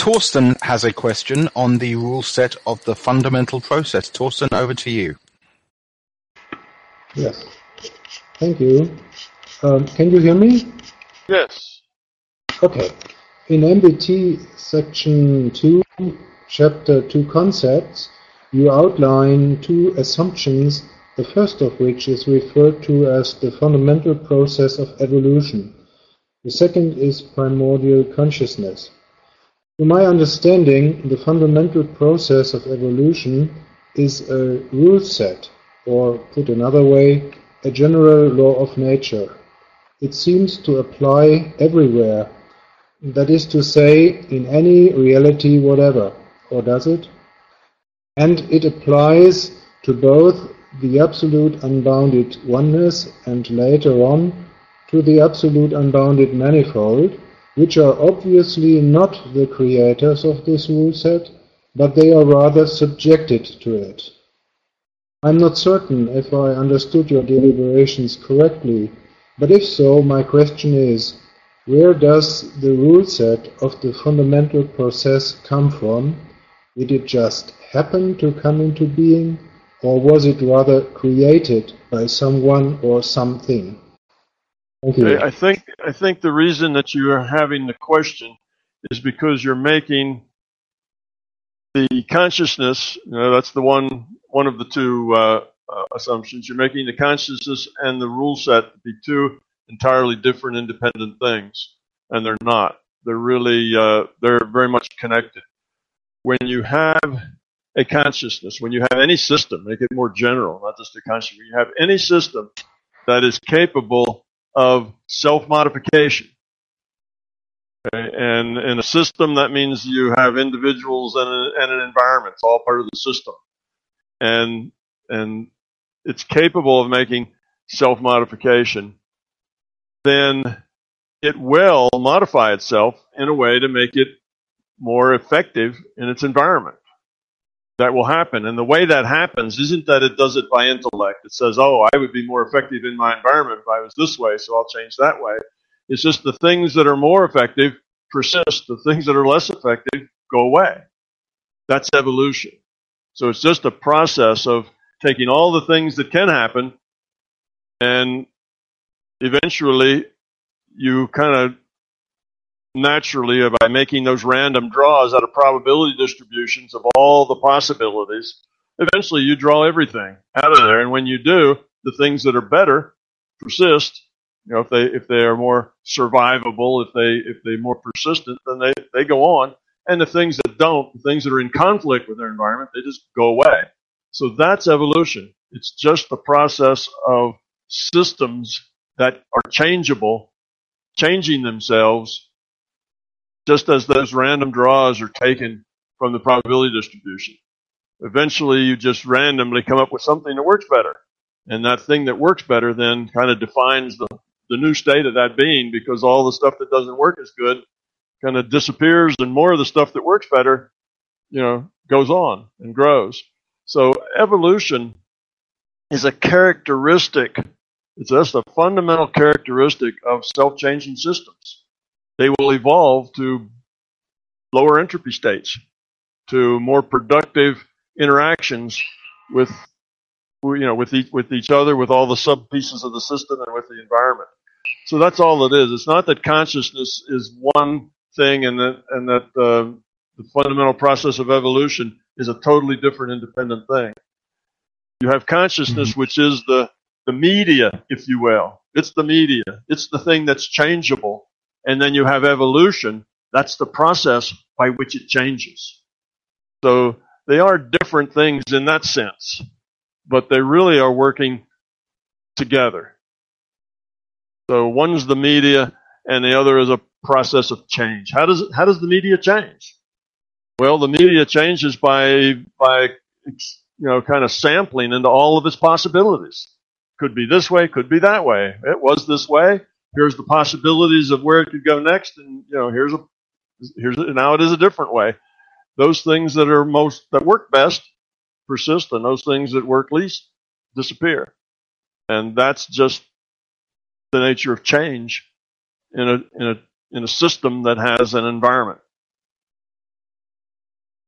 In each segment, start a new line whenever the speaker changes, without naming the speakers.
Torsten has a question on the rule set of the fundamental process. Torsten, over to you.
Yes. Thank you. Um, can you hear me?
Yes.
Okay. In MBT section 2, chapter 2 concepts, you outline two assumptions, the first of which is referred to as the fundamental process of evolution. The second is primordial consciousness. To my understanding, the fundamental process of evolution is a rule set, or put another way, a general law of nature. It seems to apply everywhere, that is to say, in any reality whatever, or does it? And it applies to both the absolute unbounded oneness and later on to the absolute unbounded manifold, which are obviously not the creators of this rule set, but they are rather subjected to it. I'm not certain if I understood your deliberations correctly, but if so, my question is, where does the rule set of the fundamental process come from? Did it just happen to come into being, or was it rather created by someone or something?
I think I think the reason that you are having the question is because you're making the consciousness. You know, that's the one one of the two uh, uh, assumptions. You're making the consciousness and the rule set to be two entirely different, independent things, and they're not. They're really uh, they're very much connected. When you have a consciousness, when you have any system, make it more general, not just a consciousness. When you have any system that is capable of self-modification. Okay? And in a system, that means you have individuals and, a, and an environment. It's all part of the system. And, and it's capable of making self-modification. Then it will modify itself in a way to make it more effective in its environment that will happen. And the way that happens isn't that it does it by intellect. It says, oh, I would be more effective in my environment if I was this way, so I'll change that way. It's just the things that are more effective persist, the things that are less effective go away. That's evolution. So it's just a process of taking all the things that can happen and eventually you kind of naturally uh, by making those random draws out of probability distributions of all the possibilities, eventually you draw everything out of there. And when you do, the things that are better persist. You know, if they if they are more survivable, if they if they're more persistent, then they, they go on. And the things that don't, the things that are in conflict with their environment, they just go away. So that's evolution. It's just the process of systems that are changeable, changing themselves just as those random draws are taken from the probability distribution. Eventually, you just randomly come up with something that works better. And that thing that works better then kind of defines the, the new state of that being because all the stuff that doesn't work as good kind of disappears and more of the stuff that works better, you know, goes on and grows. So evolution is a characteristic, it's just a fundamental characteristic of self-changing systems they will evolve to lower entropy states, to more productive interactions with you know with each, with each other, with all the sub pieces of the system, and with the environment. So that's all it is. It's not that consciousness is one thing, and that and that uh, the fundamental process of evolution is a totally different, independent thing. You have consciousness, mm-hmm. which is the the media, if you will. It's the media. It's the thing that's changeable and then you have evolution. That's the process by which it changes. So they are different things in that sense, but they really are working together. So one's the media and the other is a process of change. How does it, how does the media change? Well, the media changes by by you know kind of sampling into all of its possibilities. Could be this way, could be that way. It was this way here's the possibilities of where it could go next, and you know, here's a here's a, now it is a different way. Those things that are most that work best persist, and those things that work least disappear. And that's just the nature of change in a in a in a system that has an environment.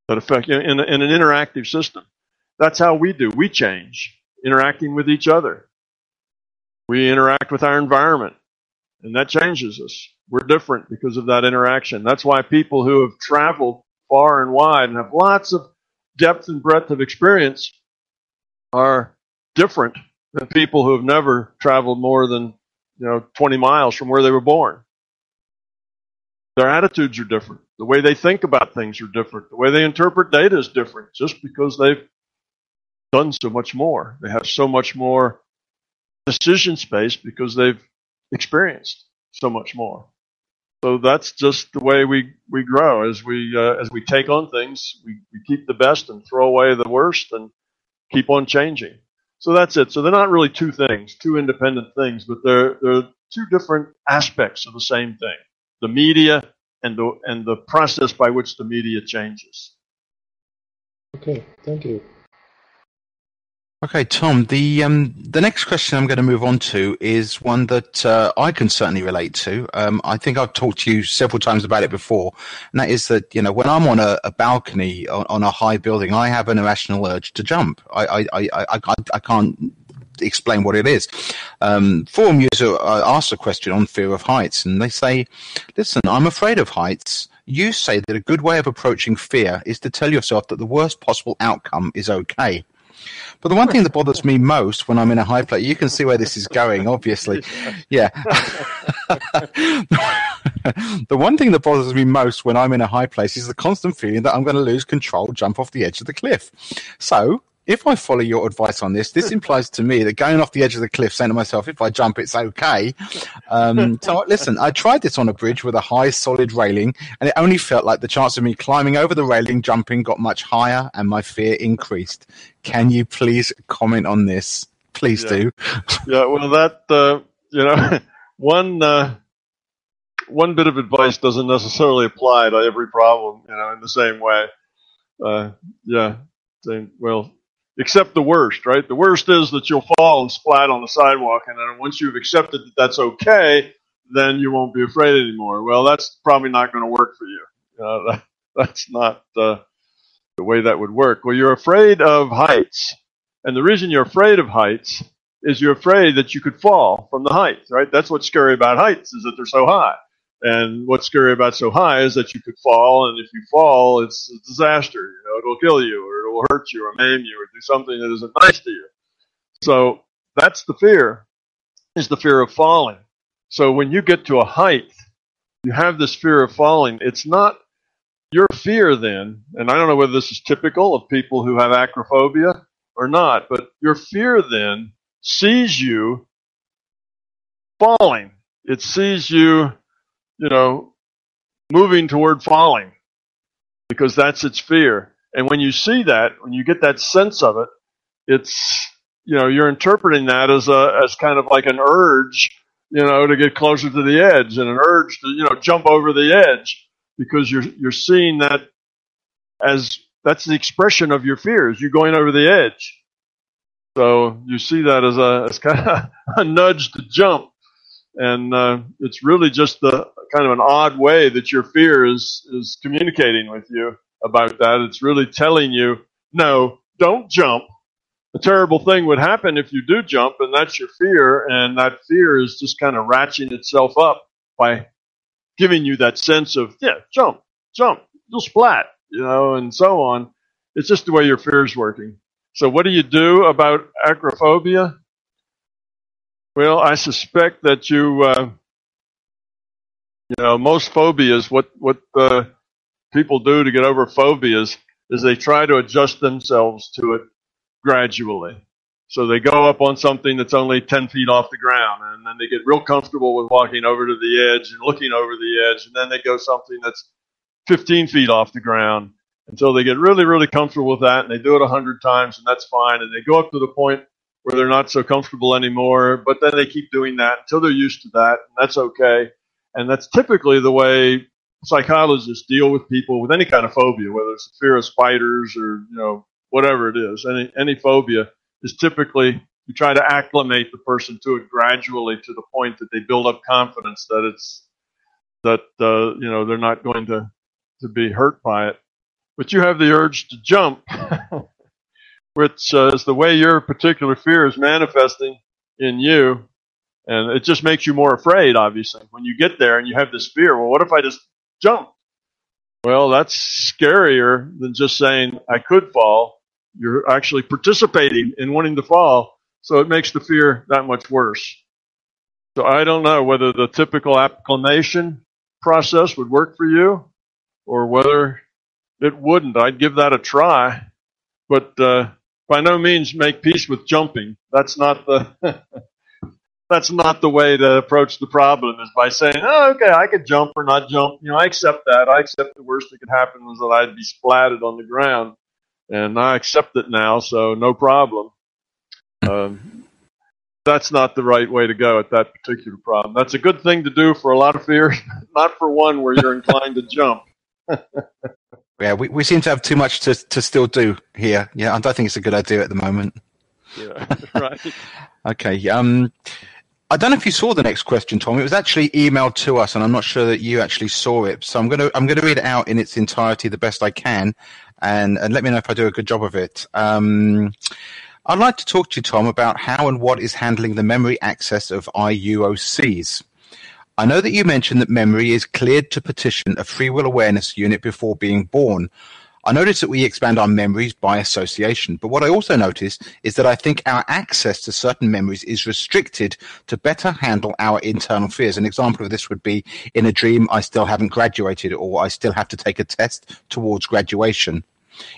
that affect in, in an interactive system. That's how we do. We change, interacting with each other. We interact with our environment, and that changes us. We're different because of that interaction. That's why people who have traveled far and wide and have lots of depth and breadth of experience are different than people who have never traveled more than you know 20 miles from where they were born. Their attitudes are different. The way they think about things are different. The way they interpret data is different just because they've done so much more. They have so much more decision space because they've experienced so much more. So that's just the way we, we grow as we uh, as we take on things. We, we keep the best and throw away the worst and keep on changing. So that's it. So they're not really two things, two independent things, but they're they're two different aspects of the same thing: the media and the and the process by which the media changes.
Okay, thank you.
Okay, Tom. The um, the next question I'm going to move on to is one that uh, I can certainly relate to. Um, I think I've talked to you several times about it before, and that is that you know when I'm on a, a balcony on, on, a high building, I have an irrational urge to jump. I I, I, I, I, can't explain what it is. Um, forum user asked a question on fear of heights, and they say, "Listen, I'm afraid of heights." You say that a good way of approaching fear is to tell yourself that the worst possible outcome is okay. But the one thing that bothers me most when I'm in a high place, you can see where this is going, obviously. Yeah. the one thing that bothers me most when I'm in a high place is the constant feeling that I'm going to lose control, jump off the edge of the cliff. So if I follow your advice on this, this implies to me that going off the edge of the cliff, saying to myself, if I jump, it's okay. Um, so listen, I tried this on a bridge with a high, solid railing, and it only felt like the chance of me climbing over the railing, jumping, got much higher, and my fear increased. Can you please comment on this? Please
yeah.
do.
yeah, well, that uh, you know, one uh, one bit of advice doesn't necessarily apply to every problem, you know, in the same way. Uh, yeah, well, accept the worst, right? The worst is that you'll fall and splat on the sidewalk, and then once you've accepted that that's okay, then you won't be afraid anymore. Well, that's probably not going to work for you. Uh, that, that's not uh, the way that would work. Well, you're afraid of heights, and the reason you're afraid of heights is you're afraid that you could fall from the height, right? That's what's scary about heights is that they're so high. And what's scary about so high is that you could fall, and if you fall, it's a disaster. You know, it'll kill you, or it will hurt you, or maim you, or do something that isn't nice to you. So that's the fear, is the fear of falling. So when you get to a height, you have this fear of falling. It's not your fear then, and I don't know whether this is typical of people who have acrophobia or not, but your fear then sees you falling. It sees you you know, moving toward falling because that's its fear. And when you see that, when you get that sense of it, it's, you know, you're interpreting that as a, as kind of like an urge, you know, to get closer to the edge and an urge to, you know, jump over the edge because you're, you're seeing that as that's the expression of your fears. You're going over the edge. So you see that as a, as kind of a nudge to jump and uh, it's really just the kind of an odd way that your fear is is communicating with you about that. It's really telling you, no, don't jump. A terrible thing would happen if you do jump, and that's your fear, and that fear is just kind of ratcheting itself up by giving you that sense of, yeah, jump, jump, you'll splat, you know, and so on. It's just the way your fear is working. So, what do you do about acrophobia? Well, I suspect that you, uh, you know, most phobias, what what uh, people do to get over phobias is they try to adjust themselves to it gradually. So they go up on something that's only 10 feet off the ground, and then they get real comfortable with walking over to the edge and looking over the edge, and then they go something that's 15 feet off the ground until they get really, really comfortable with that, and they do it a hundred times, and that's fine, and they go up to the point where they're not so comfortable anymore, but then they keep doing that until they're used to that, and that's okay. And that's typically the way psychologists deal with people with any kind of phobia, whether it's the fear of spiders or you know whatever it is. Any any phobia is typically you try to acclimate the person to it gradually to the point that they build up confidence that it's that uh, you know they're not going to to be hurt by it. but you have the urge to jump, which uh, is the way your particular fear is manifesting in you. And it just makes you more afraid, obviously. When you get there and you have this fear, well, what if I just jump? Well, that's scarier than just saying I could fall. You're actually participating in wanting to fall, so it makes the fear that much worse. So I don't know whether the typical acclimation process would work for you or whether it wouldn't. I'd give that a try, but uh, by no means make peace with jumping. That's not the that's not the way to approach the problem is by saying, oh, okay, I could jump or not jump. You know, I accept that. I accept the worst that could happen was that I'd be splatted on the ground. And I accept it now, so no problem. Um, that's not the right way to go at that particular problem. That's a good thing to do for a lot of fears, not for one where you're inclined to jump.
yeah, we, we seem to have too much to, to still do here. Yeah, I don't think it's a good idea at the moment.
Yeah, right.
okay. Um, I don't know if you saw the next question, Tom. It was actually emailed to us, and I'm not sure that you actually saw it. So I'm going to I'm going to read it out in its entirety the best I can, and and let me know if I do a good job of it. Um, I'd like to talk to you, Tom, about how and what is handling the memory access of IUOCs. I know that you mentioned that memory is cleared to petition a free will awareness unit before being born. I notice that we expand our memories by association, but what I also notice is that I think our access to certain memories is restricted to better handle our internal fears. An example of this would be in a dream, I still haven't graduated or I still have to take a test towards graduation.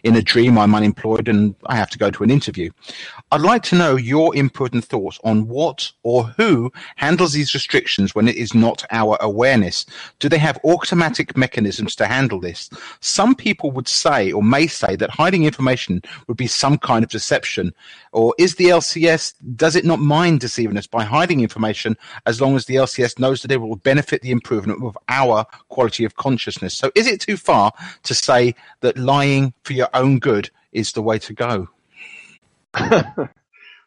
In a dream, I'm unemployed and I have to go to an interview. I'd like to know your input and thoughts on what or who handles these restrictions when it is not our awareness. Do they have automatic mechanisms to handle this? Some people would say or may say that hiding information would be some kind of deception. Or is the LCS, does it not mind deceiving us by hiding information as long as the LCS knows that it will benefit the improvement of our quality of consciousness? So is it too far to say that lying for your own good is the way to go?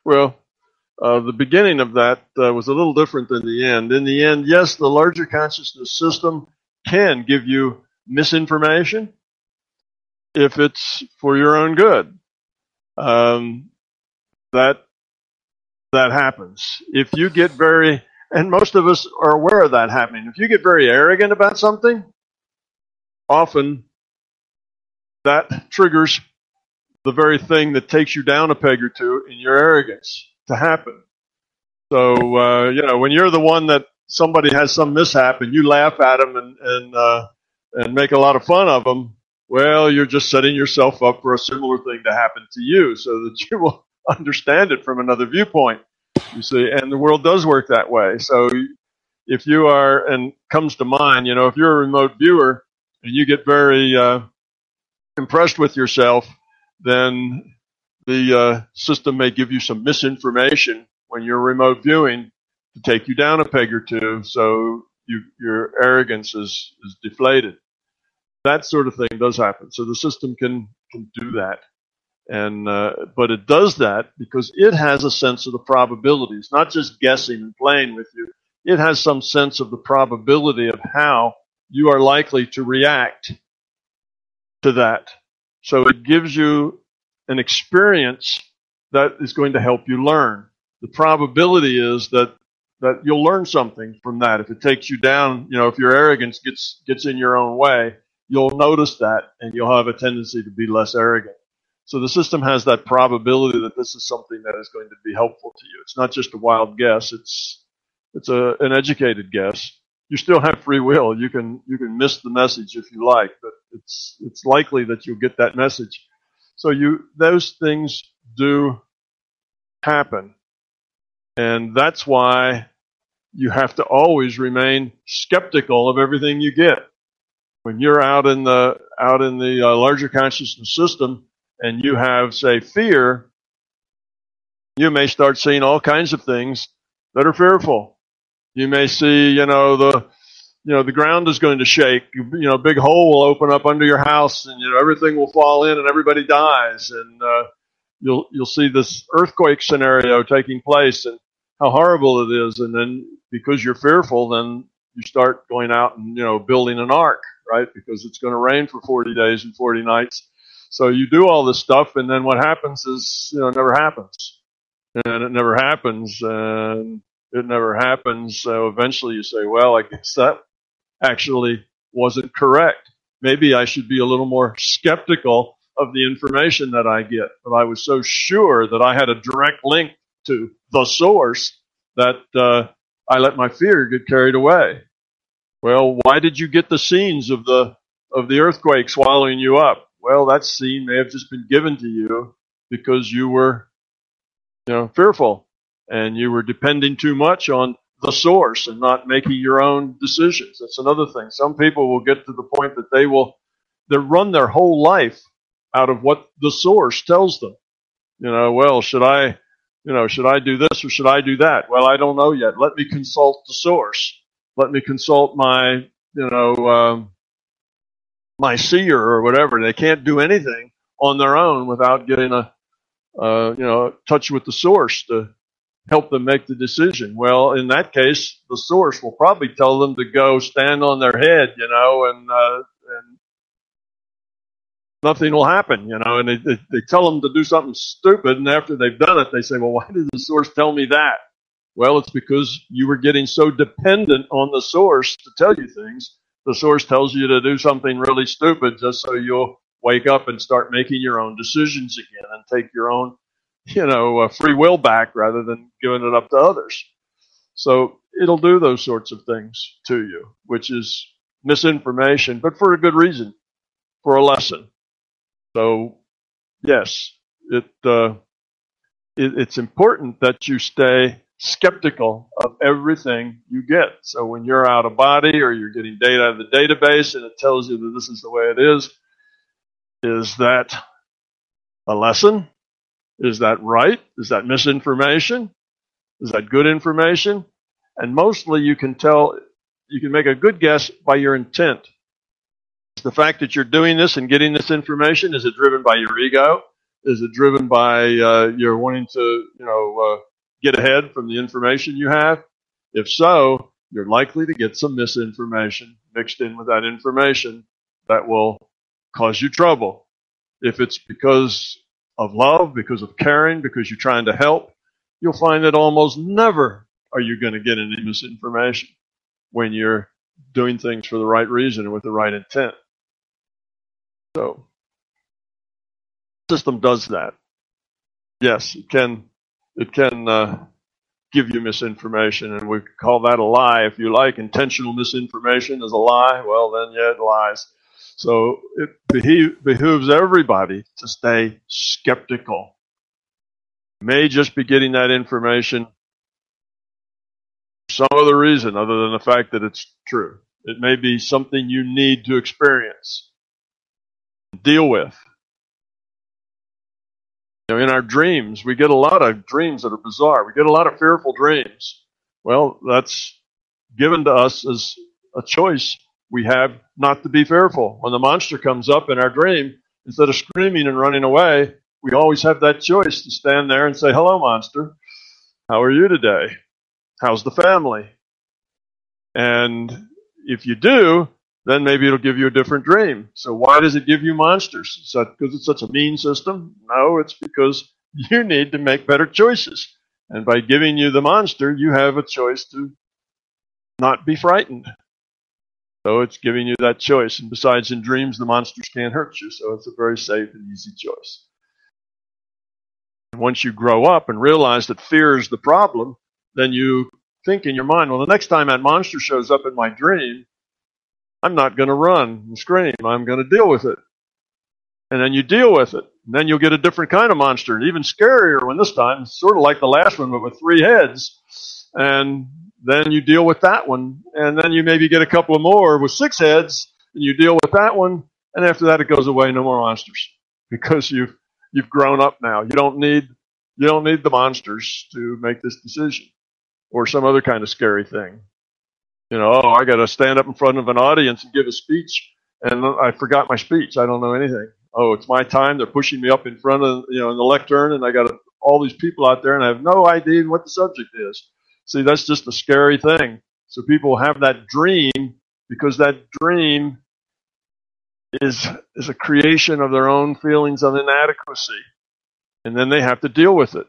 well, uh, the beginning of that uh, was a little different than the end. In the end, yes, the larger consciousness system can give you misinformation if it's for your own good. Um, that that happens. If you get very, and most of us are aware of that happening. If you get very arrogant about something, often that triggers the very thing that takes you down a peg or two in your arrogance to happen. So, uh, you know, when you're the one that somebody has some mishap and you laugh at them and, and, uh, and make a lot of fun of them, well, you're just setting yourself up for a similar thing to happen to you so that you will understand it from another viewpoint. You see, and the world does work that way. So if you are, and comes to mind, you know, if you're a remote viewer and you get very, uh, impressed with yourself, then the uh, system may give you some misinformation when you're remote viewing to take you down a peg or two, so you, your arrogance is, is deflated. That sort of thing does happen. So the system can can do that, and uh, but it does that because it has a sense of the probabilities, not just guessing and playing with you. It has some sense of the probability of how you are likely to react to that. So it gives you an experience that is going to help you learn. The probability is that that you'll learn something from that. If it takes you down, you know, if your arrogance gets gets in your own way, you'll notice that and you'll have a tendency to be less arrogant. So the system has that probability that this is something that is going to be helpful to you. It's not just a wild guess. It's it's a, an educated guess you still have free will. You can you can miss the message if you like, but it's it's likely that you'll get that message. So you those things do happen. And that's why you have to always remain skeptical of everything you get. When you're out in the out in the uh, larger consciousness system and you have say fear, you may start seeing all kinds of things that are fearful you may see, you know, the, you know, the ground is going to shake. You know, a big hole will open up under your house, and you know everything will fall in, and everybody dies. And uh, you'll you'll see this earthquake scenario taking place, and how horrible it is. And then because you're fearful, then you start going out and you know building an ark right? Because it's going to rain for 40 days and 40 nights. So you do all this stuff, and then what happens is, you know, never happens. And it never happens, and it never happens. So eventually you say, well, I guess that actually wasn't correct. Maybe I should be a little more skeptical of the information that I get. But I was so sure that I had a direct link to the source that uh, I let my fear get carried away. Well, why did you get the scenes of the of the earthquake swallowing you up? Well, that scene may have just been given to you because you were, you know, fearful and you were depending too much on the source and not making your own decisions. That's another thing. Some people will get to the point that they will they run their whole life out of what the source tells them. You know, well, should I, you know, should I do this or should I do that? Well, I don't know yet. Let me consult the source. Let me consult my, you know, um, my seer or whatever. They can't do anything on their own without getting a, uh, you know, touch with the source to help them make the decision. Well, in that case, the source will probably tell them to go stand on their head, you know, and uh, and nothing will happen, you know. And they, they, they tell them to do something stupid, and after they've done it, they say, "Well, why did the source tell me that?" Well, it's because you were getting so dependent on the source to tell you things. The source tells you to do something really stupid just so you'll wake up and start making your own decisions again and take your own you know, uh, free will back rather than giving it up to others. So it'll do those sorts of things to you, which is misinformation, but for a good reason, for a lesson. So yes, it, uh, it it's important that you stay skeptical of everything you get. So when you're out of body or you're getting data out of the database and it tells you that this is the way it is, is that a lesson? Is that right? Is that misinformation? Is that good information? And mostly you can tell, you can make a good guess by your intent. The fact that you're doing this and getting this information, is it driven by your ego? Is it driven by uh, your wanting to, you know, uh, get ahead from the information you have? If so, you're likely to get some misinformation mixed in with that information that will cause you trouble. If it's because of love, because of caring, because you're trying to help, you'll find that almost never are you going to get any misinformation when you're doing things for the right reason and with the right intent. So, system does that. Yes, it can. It can uh, give you misinformation, and we call that a lie if you like. Intentional misinformation is a lie. Well, then yeah, it lies. So it behooves everybody to stay skeptical. You may just be getting that information for some other reason other than the fact that it's true. It may be something you need to experience, deal with. You know, in our dreams, we get a lot of dreams that are bizarre. We get a lot of fearful dreams. Well, that's given to us as a choice we have not to be fearful. When the monster comes up in our dream, instead of screaming and running away, we always have that choice to stand there and say, Hello, monster. How are you today? How's the family? And if you do, then maybe it'll give you a different dream. So why does it give you monsters? Is that because it's such a mean system? No, it's because you need to make better choices. And by giving you the monster, you have a choice to not be frightened. So it's giving you that choice. And besides, in dreams, the monsters can't hurt you. So it's a very safe and easy choice. And once you grow up and realize that fear is the problem, then you think in your mind, well, the next time that monster shows up in my dream, I'm not going to run and scream. I'm going to deal with it. And then you deal with it. And then you'll get a different kind of monster, and even scarier one this time, sort of like the last one, but with three heads. And then you deal with that one, and then you maybe get a couple of more with six heads, and you deal with that one, and after that it goes away, no more monsters, because you've you've grown up now. You don't need you don't need the monsters to make this decision, or some other kind of scary thing. You know, oh, I got to stand up in front of an audience and give a speech, and I forgot my speech. I don't know anything. Oh, it's my time. They're pushing me up in front of you know in the lectern, and I got all these people out there, and I have no idea what the subject is. See, that's just a scary thing. So people have that dream because that dream is is a creation of their own feelings of inadequacy, and then they have to deal with it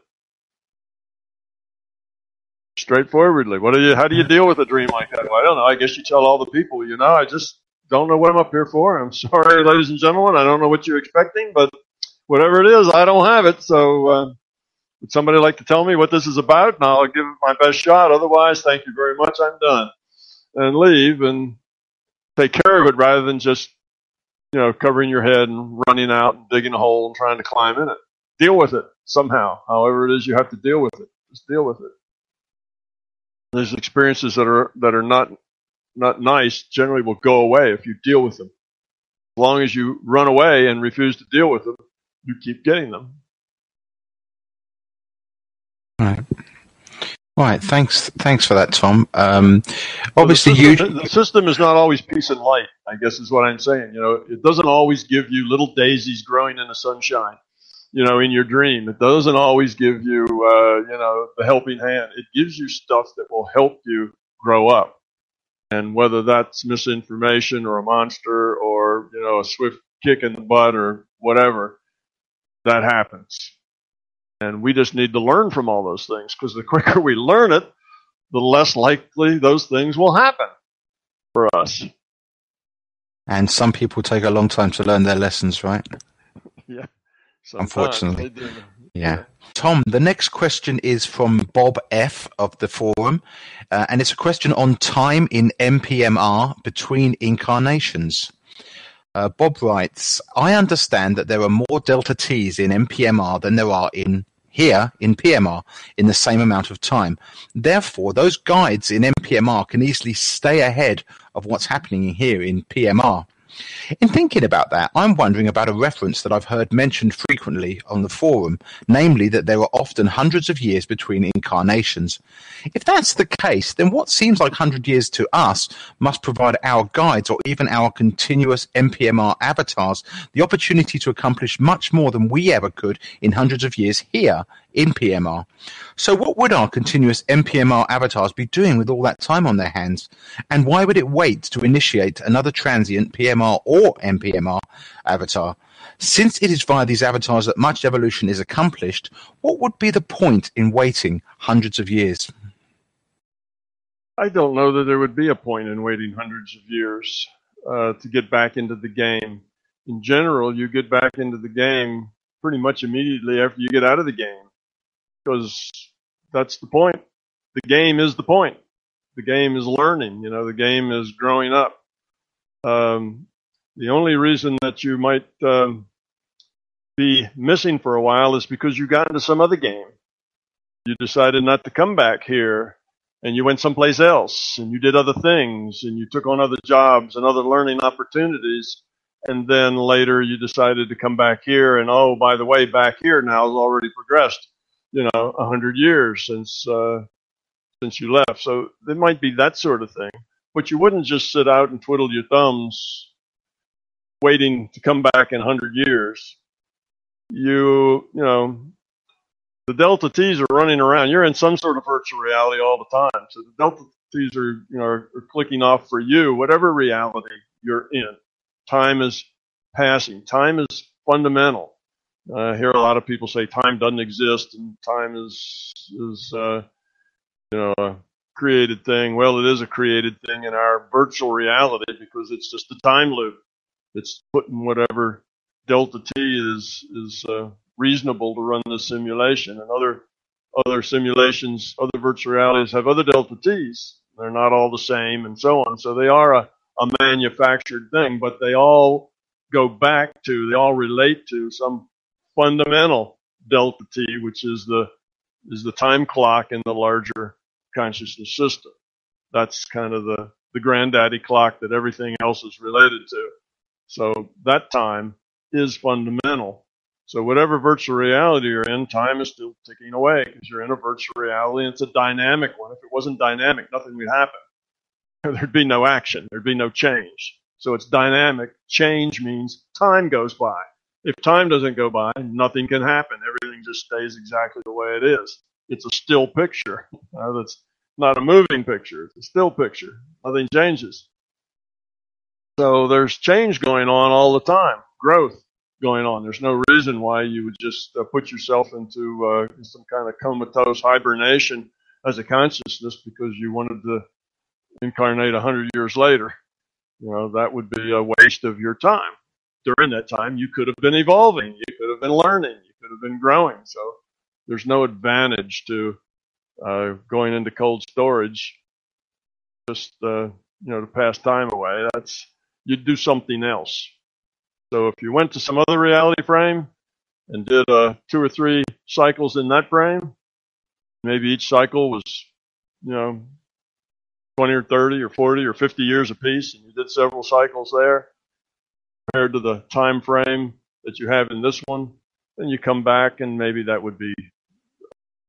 straightforwardly. What do you? How do you deal with a dream like that? Well, I don't know. I guess you tell all the people. You know, I just don't know what I'm up here for. I'm sorry, ladies and gentlemen. I don't know what you're expecting, but whatever it is, I don't have it. So, uh, would somebody like to tell me what this is about? And I'll give it my best shot. Otherwise, thank you very much. I'm done, and leave and take care of it rather than just you know, covering your head and running out and digging a hole and trying to climb in it. Deal with it somehow, however it is you have to deal with it. Just deal with it. There's experiences that are that are not not nice generally will go away if you deal with them. As long as you run away and refuse to deal with them, you keep getting them.
Right. Right. Thanks. Thanks for that, Tom. Um, obviously,
the system, you the system is not always peace and light. I guess is what I'm saying. You know, it doesn't always give you little daisies growing in the sunshine. You know, in your dream, it doesn't always give you, uh, you know, the helping hand. It gives you stuff that will help you grow up. And whether that's misinformation or a monster or you know a swift kick in the butt or whatever, that happens. And we just need to learn from all those things because the quicker we learn it, the less likely those things will happen for us.
And some people take a long time to learn their lessons, right?
Yeah.
Unfortunately. Yeah. yeah. Tom, the next question is from Bob F. of the forum, uh, and it's a question on time in NPMR between incarnations. Uh, Bob writes, I understand that there are more delta T's in NPMR than there are in here in PMR in the same amount of time. Therefore, those guides in NPMR can easily stay ahead of what's happening here in PMR. In thinking about that, I'm wondering about a reference that I've heard mentioned frequently on the forum, namely that there are often hundreds of years between incarnations. If that's the case, then what seems like 100 years to us must provide our guides or even our continuous NPMR avatars the opportunity to accomplish much more than we ever could in hundreds of years here in PMR. So what would our continuous NPMR avatars be doing with all that time on their hands? And why would it wait to initiate another transient PMR or NPMR avatar? Since it is via these avatars that much evolution is accomplished, what would be the point in waiting hundreds of years?
I don't know that there would be a point in waiting hundreds of years uh, to get back into the game. In general, you get back into the game pretty much immediately after you get out of the game because that's the point. The game is the point. The game is learning. You know, the game is growing up. Um, the only reason that you might um, be missing for a while is because you got into some other game. You decided not to come back here and you went someplace else and you did other things and you took on other jobs and other learning opportunities. And then later you decided to come back here and oh, by the way, back here now has already progressed you know, a hundred years since uh, since you left. So it might be that sort of thing. But you wouldn't just sit out and twiddle your thumbs, waiting to come back in a hundred years. You, you know, the delta T's are running around. You're in some sort of virtual reality all the time. So the delta T's are, you know, are, are clicking off for you, whatever reality you're in. Time is passing. Time is fundamental. I hear a lot of people say time doesn't exist and time is is uh, you know a created thing. Well, it is a created thing in our virtual reality because it's just a time loop. It's putting whatever delta t is is uh, reasonable to run the simulation, and other other simulations, other virtual realities have other delta t's. They're not all the same, and so on. So they are a, a manufactured thing, but they all go back to, they all relate to some fundamental delta t, which is the is the time clock in the larger consciousness system. That's kind of the the granddaddy clock that everything else is related to. So that time is fundamental. So whatever virtual reality you're in, time is still ticking away because you're in a virtual reality and it's a dynamic one. If it wasn't dynamic, nothing would happen. There'd be no action. There'd be no change. So it's dynamic. Change means time goes by. If time doesn't go by, nothing can happen. Everything just stays exactly the way it is. It's a still picture. Uh, that's not a moving picture. It's a still picture. Nothing changes. So there's change going on all the time, growth going on. There's no reason why you would just uh, put yourself into uh, some kind of comatose hibernation as a consciousness because you wanted to incarnate a hundred years later. You know, that would be a waste of your time. During that time, you could have been evolving, you could have been learning, you could have been growing. So there's no advantage to uh, going into cold storage just uh, you know to pass time away. That's you'd do something else. So if you went to some other reality frame and did uh, two or three cycles in that frame, maybe each cycle was you know 20 or 30 or 40 or 50 years apiece, and you did several cycles there compared to the time frame that you have in this one, then you come back and maybe that would be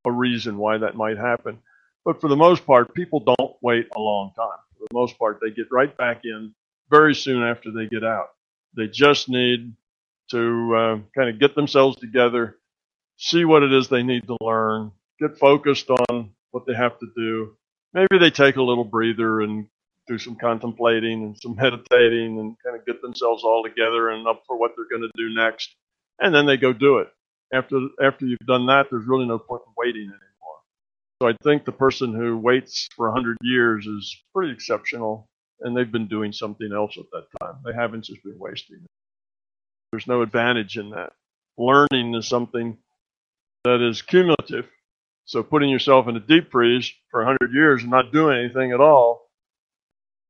a reason why that might happen. But for the most part, people don't wait a long time. For the most part, they get right back in very soon after they get out. They just need to uh, kind of get themselves together, see what it is they need to learn, get focused on what they have to do, maybe they take a little breather and do some contemplating and some meditating and kind of get themselves all together and up for what they're going to do next. And then they go do it. After, after you've done that, there's really no point in waiting anymore. So I think the person who waits for 100 years is pretty exceptional and they've been doing something else at that time. They haven't just been wasting it. There's no advantage in that. Learning is something that is cumulative so putting yourself in a deep freeze for 100 years and not doing anything at all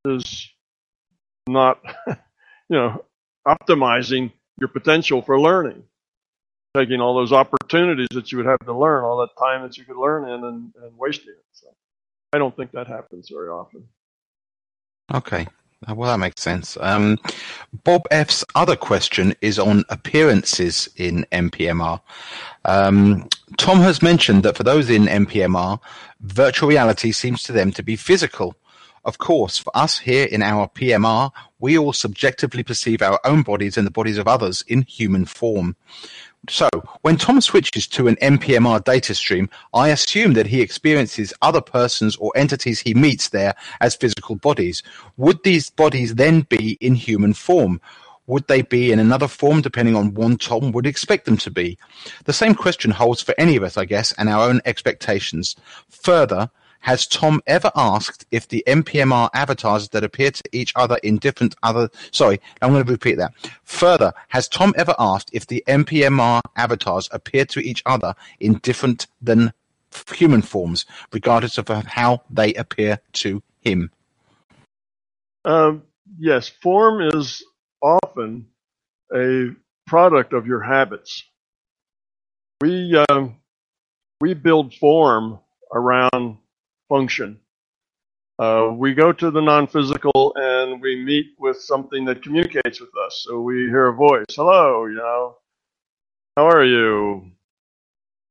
is not, you know, optimizing your potential for learning. Taking all those opportunities that you would have to learn, all that time that you could learn in, and, and wasting it. So I don't think that happens very often.
Okay. Uh, well, that makes sense. Um, Bob F's other question is on appearances in NPMR. Um, Tom has mentioned that for those in NPMR, virtual reality seems to them to be physical. Of course, for us here in our PMR, we all subjectively perceive our own bodies and the bodies of others in human form. So, when Tom switches to an NPMR data stream, I assume that he experiences other persons or entities he meets there as physical bodies. Would these bodies then be in human form? Would they be in another form depending on what Tom would expect them to be? The same question holds for any of us, I guess, and our own expectations. Further, has Tom ever asked if the NPMR avatars that appear to each other in different other, sorry, I'm going to repeat that. Further, has Tom ever asked if the NPMR avatars appear to each other in different than human forms, regardless of how they appear to him?
Um, yes, form is often a product of your habits. We um, we build form around function. Uh, we go to the non-physical and we meet with something that communicates with us. So we hear a voice, "Hello, you know, how are you?"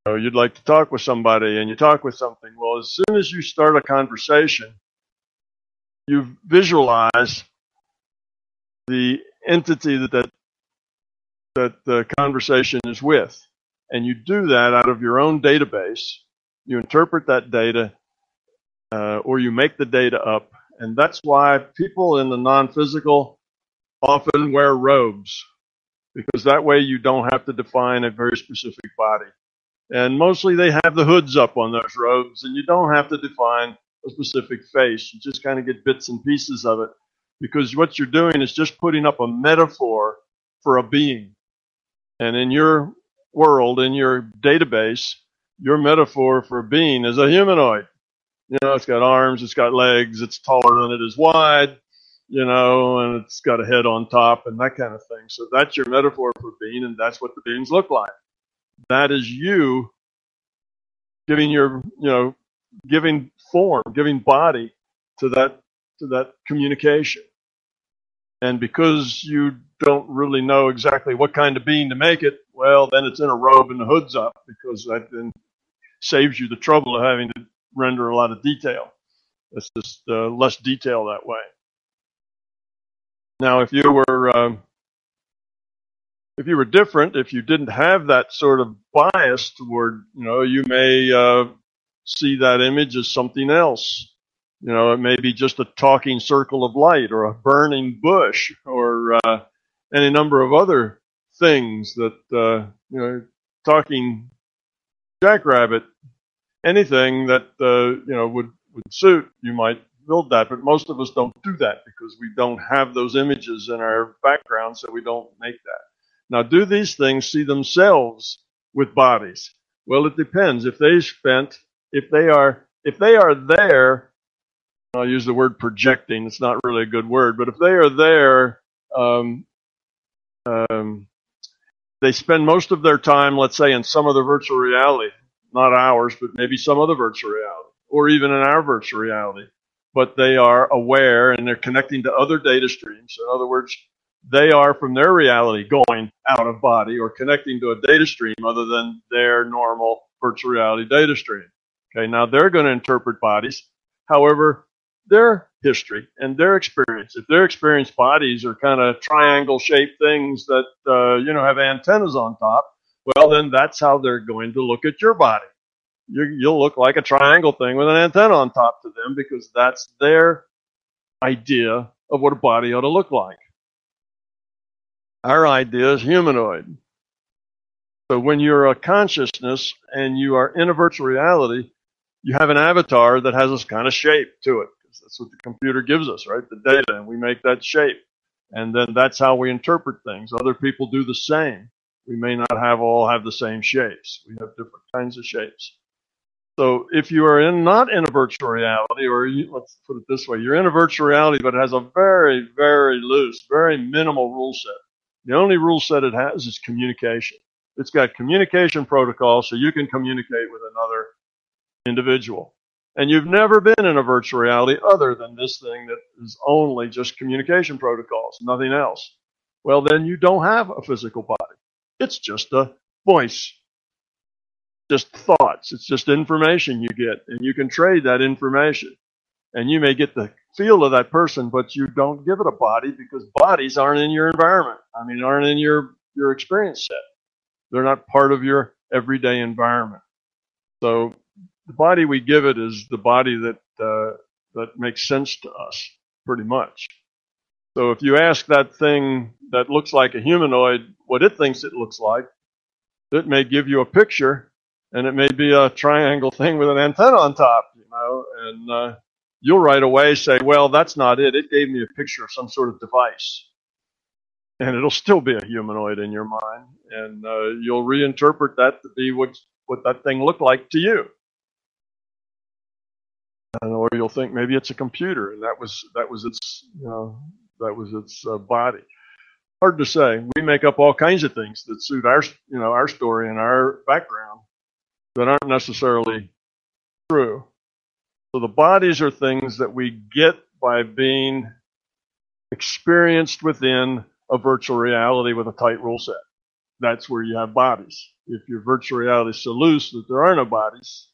you know, you'd like to talk with somebody, and you talk with something. Well, as soon as you start a conversation, you visualize the entity that that, that the conversation is with, and you do that out of your own database. You interpret that data uh, or you make the data up. And that's why people in the non physical often wear robes, because that way you don't have to define a very specific body. And mostly they have the hoods up on those robes, and you don't have to define a specific face. You just kind of get bits and pieces of it, because what you're doing is just putting up a metaphor for a being. And in your world, in your database, your metaphor for being is a humanoid. You know, it's got arms, it's got legs, it's taller than it is wide, you know, and it's got a head on top and that kind of thing. So that's your metaphor for being, and that's what the beings look like. That is you giving your, you know, giving form, giving body to that to that communication. And because you don't really know exactly what kind of being to make it, well, then it's in a robe and the hood's up because that then saves you the trouble of having to render a lot of detail. It's just uh, less detail that way. Now, if you were um, if you were different, if you didn't have that sort of bias toward, you know, you may uh, see that image as something else. You know, it may be just a talking circle of light or a burning bush or uh, any number of other things that, uh, you know, talking jackrabbit, anything that, uh, you know, would, would suit, you might build that. But most of us don't do that because we don't have those images in our background, so we don't make that. Now, do these things see themselves with bodies? Well, it depends. If they spent, if they are, if they are there, I'll use the word projecting. It's not really a good word, but if they are there, um, um, they spend most of their time, let's say, in some of the virtual reality, not ours, but maybe some other virtual reality, or even in our virtual reality. But they are aware and they're connecting to other data streams. In other words, they are from their reality going out of body or connecting to a data stream other than their normal virtual reality data stream. Okay, now they're going to interpret bodies. However, their history and their experience. If their experienced bodies are kind of triangle shaped things that, uh, you know, have antennas on top, well, then that's how they're going to look at your body. you will look like a triangle thing with an antenna on top to them because that's their idea of what a body ought to look like. Our idea is humanoid. So when you're a consciousness and you are in a virtual reality, you have an avatar that has this kind of shape to it. Because that's what the computer gives us, right? The data, and we make that shape. And then that's how we interpret things. Other people do the same. We may not have all have the same shapes. We have different kinds of shapes. So if you are in not in a virtual reality, or you, let's put it this way, you're in a virtual reality, but it has a very, very loose, very minimal rule set. The only rule set it has is communication. It's got communication protocol, so you can communicate with another individual and you've never been in a virtual reality other than this thing that is only just communication protocols, nothing else, well, then you don't have a physical body. It's just a voice, just thoughts. It's just information you get, and you can trade that information. And you may get the feel of that person, but you don't give it a body because bodies aren't in your environment. I mean, aren't in your, your experience set. They're not part of your everyday environment. So the body we give it is the body that uh, that makes sense to us, pretty much. So if you ask that thing that looks like a humanoid what it thinks it looks like, it may give you a picture, and it may be a triangle thing with an antenna on top, you know, and uh, you'll right away say, "Well, that's not it. It gave me a picture of some sort of device." And it'll still be a humanoid in your mind, and uh, you'll reinterpret that to be what what that thing looked like to you And, or you'll think maybe it's a computer and that was that was its you know that was its uh, body. Hard to say. We make up all kinds of things that suit our you know our story and our background that aren't necessarily true. So the bodies are things that we get by being experienced within a virtual reality with a tight rule set. That's where you have bodies. If your virtual reality is so loose that there are no bodies,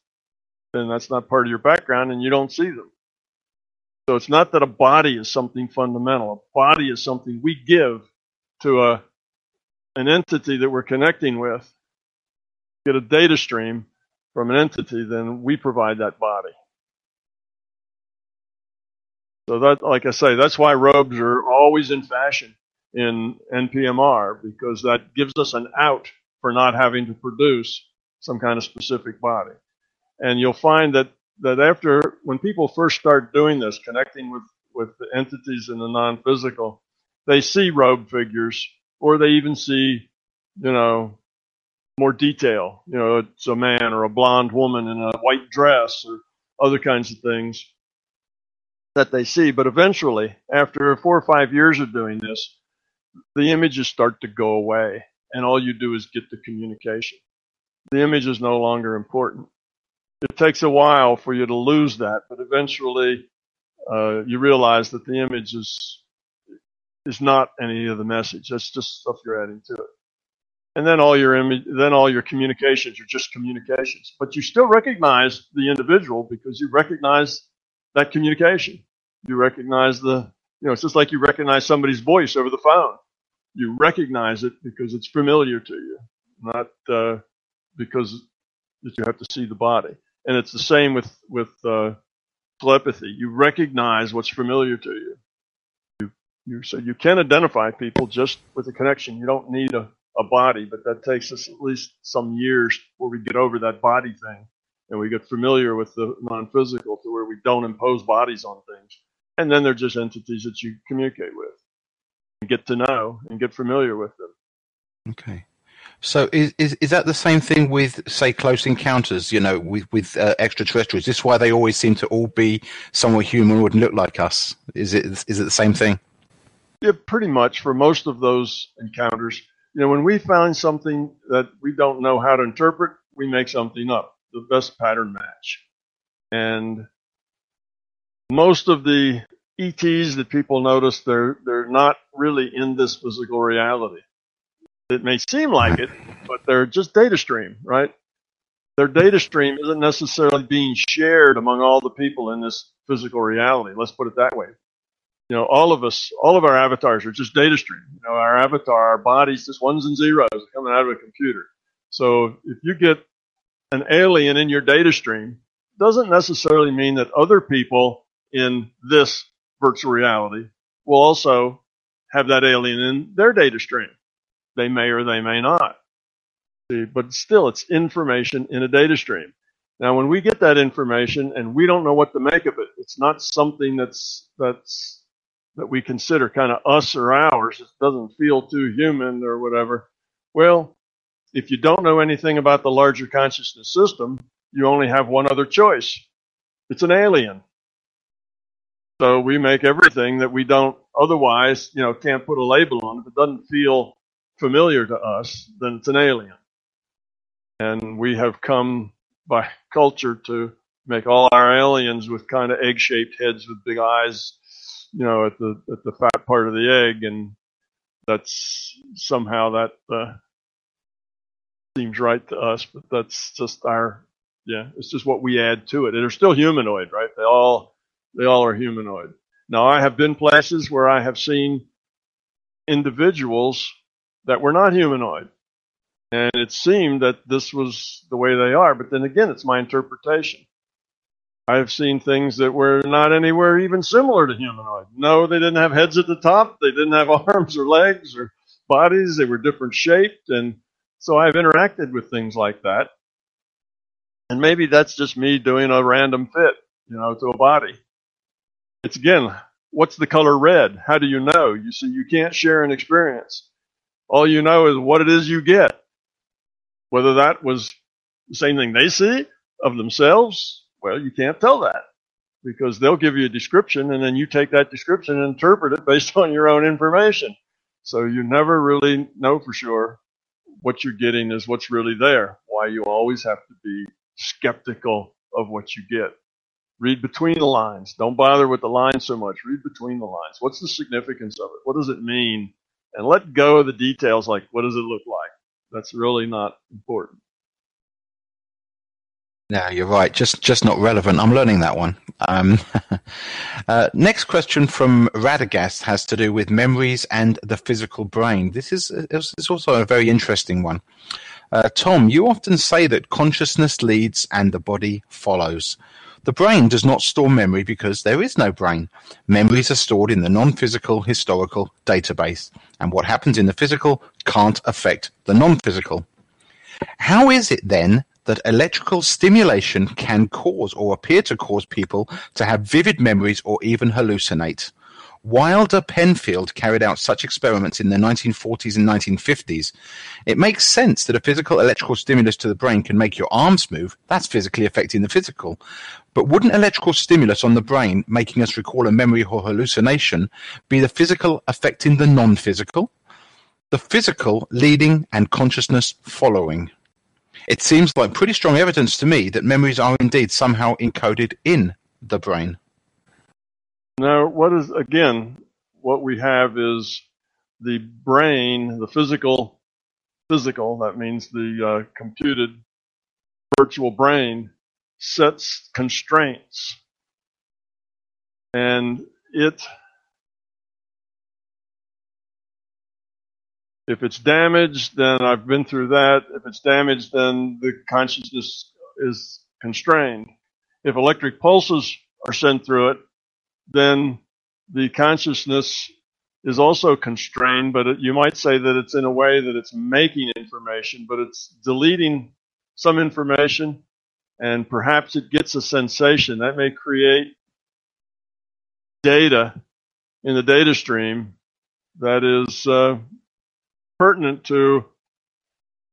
then that's not part of your background and you don't see them. So it's not that a body is something fundamental. A body is something we give to a an entity that we're connecting with. Get a data stream from an entity, then we provide that body. So that, like I say, that's why robes are always in fashion in NPMR because that gives us an out for not having to produce some kind of specific body. And you'll find that, that after, when people first start doing this, connecting with, with the entities in the non-physical, they see robe figures or they even see, you know, more detail. You know, it's a man or a blonde woman in a white dress or other kinds of things that they see. But eventually, after four or five years of doing this, the images start to go away and all you do is get the communication. The image is no longer important it takes a while for you to lose that, but eventually uh, you realize that the image is is not any of the message. That's just stuff you're adding to it. And then all your image, then all your communications are just communications. But you still recognize the individual because you recognize that communication. You recognize the, you know, it's just like you recognize somebody's voice over the phone. You recognize it because it's familiar to you, not uh, because that you have to see the body and it's the same with with uh, telepathy. You recognize what's familiar to you. You, you so you can identify people just with a connection. You don't need a, a body, but that takes us at least some years before we get over that body thing and we get familiar with the non-physical to where we don't impose bodies on things. And then they're just entities that you communicate with and get to know and get familiar with them.
Okay. So is, is is that the same thing with say close encounters? You know, with with uh, extraterrestrials. Is this why they always seem to all be somewhat human, wouldn't look like us? Is it is it the same thing?
Yeah, pretty much. For most of those encounters, you know, when we find something that we don't know how to interpret, we make something up. The best pattern match, and most of the ETs that people notice, they're they're not really in this physical reality it may seem like it, but they're just data stream, right? Their data stream isn't necessarily being shared among all the people in this physical reality. Let's put it that way. You know, all of us, all of our avatars are just data stream. You know, our avatar, our bodies, just ones and zeros coming out of a computer. So if you get an alien in your data stream, doesn't necessarily mean that other people in this virtual reality will also have that alien in their data stream. They may or they may not. See, but still, it's information in a data stream. Now, when we get that information and we don't know what to make of it, it's not something that's that's that we consider kind of us or ours. It doesn't feel too human or whatever. Well, if you don't know anything about the larger consciousness system, you only have one other choice. It's an alien. So we make everything that we don't otherwise, you know, can't put a label on. If it doesn't feel familiar to us, then it's an alien. And we have come by culture to make all our aliens with kind of egg-shaped heads with big eyes, you know, at the at the fat part of the egg, and that's somehow that uh, seems right to us, but that's just our yeah, it's just what we add to it. They're still humanoid, right? They all they all are humanoid. Now I have been places where I have seen individuals that were not humanoid. And it seemed that this was the way they are, but then again, it's my interpretation. I've seen things that were not anywhere even similar to humanoid. No, they didn't have heads at the top, they didn't have arms or legs or bodies, they were different shaped, and so I've interacted with things like that. And maybe that's just me doing a random fit, you know, to a body. It's again, what's the color red? How do you know? You see, you can't share an experience. All you know is what it is you get. Whether that was the same thing they see of themselves, well, you can't tell that because they'll give you a description and then you take that description and interpret it based on your own information. So you never really know for sure what you're getting is what's really there. Why you always have to be skeptical of what you get. Read between the lines. Don't bother with the lines so much. Read between the lines. What's the significance of it? What does it mean and let go of the details like what does it look like? That's really not important.
Yeah, you're right. Just just not relevant. I'm learning that one. Um, uh, next question from Radagast has to do with memories and the physical brain. This is it's also a very interesting one. Uh, Tom, you often say that consciousness leads and the body follows. The brain does not store memory because there is no brain. Memories are stored in the non-physical historical database, and what happens in the physical can't affect the non-physical. How is it then that electrical stimulation can cause or appear to cause people to have vivid memories or even hallucinate? Wilder Penfield carried out such experiments in the 1940s and 1950s. It makes sense that a physical electrical stimulus to the brain can make your arms move. That's physically affecting the physical. But wouldn't electrical stimulus on the brain, making us recall a memory or hallucination, be the physical affecting the non-physical? The physical leading and consciousness following. It seems like pretty strong evidence to me that memories are indeed somehow encoded in the brain.
Now, what is, again, what we have is the brain, the physical, physical, that means the uh, computed virtual brain sets constraints. And it, if it's damaged, then I've been through that. If it's damaged, then the consciousness is constrained. If electric pulses are sent through it, then the consciousness is also constrained, but it, you might say that it's in a way that it's making information, but it's deleting some information and perhaps it gets a sensation that may create data in the data stream that is uh, pertinent to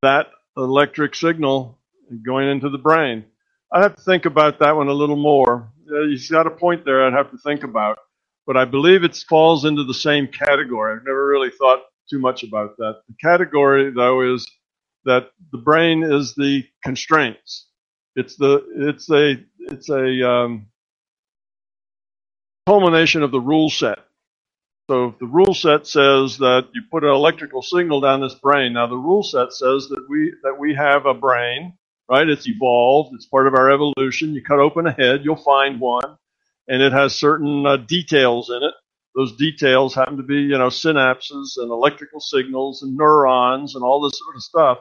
that electric signal going into the brain. I'd have to think about that one a little more. Uh, you've got a point there I'd have to think about but I believe it falls into the same category. I've never really thought too much about that. The category, though, is that the brain is the constraints. It's the it's a it's a um, culmination of the rule set. So if the rule set says that you put an electrical signal down this brain, now the rule set says that we that we have a brain, right? It's evolved. It's part of our evolution. You cut open a head, you'll find one and it has certain uh, details in it. Those details happen to be, you know, synapses and electrical signals and neurons and all this sort of stuff.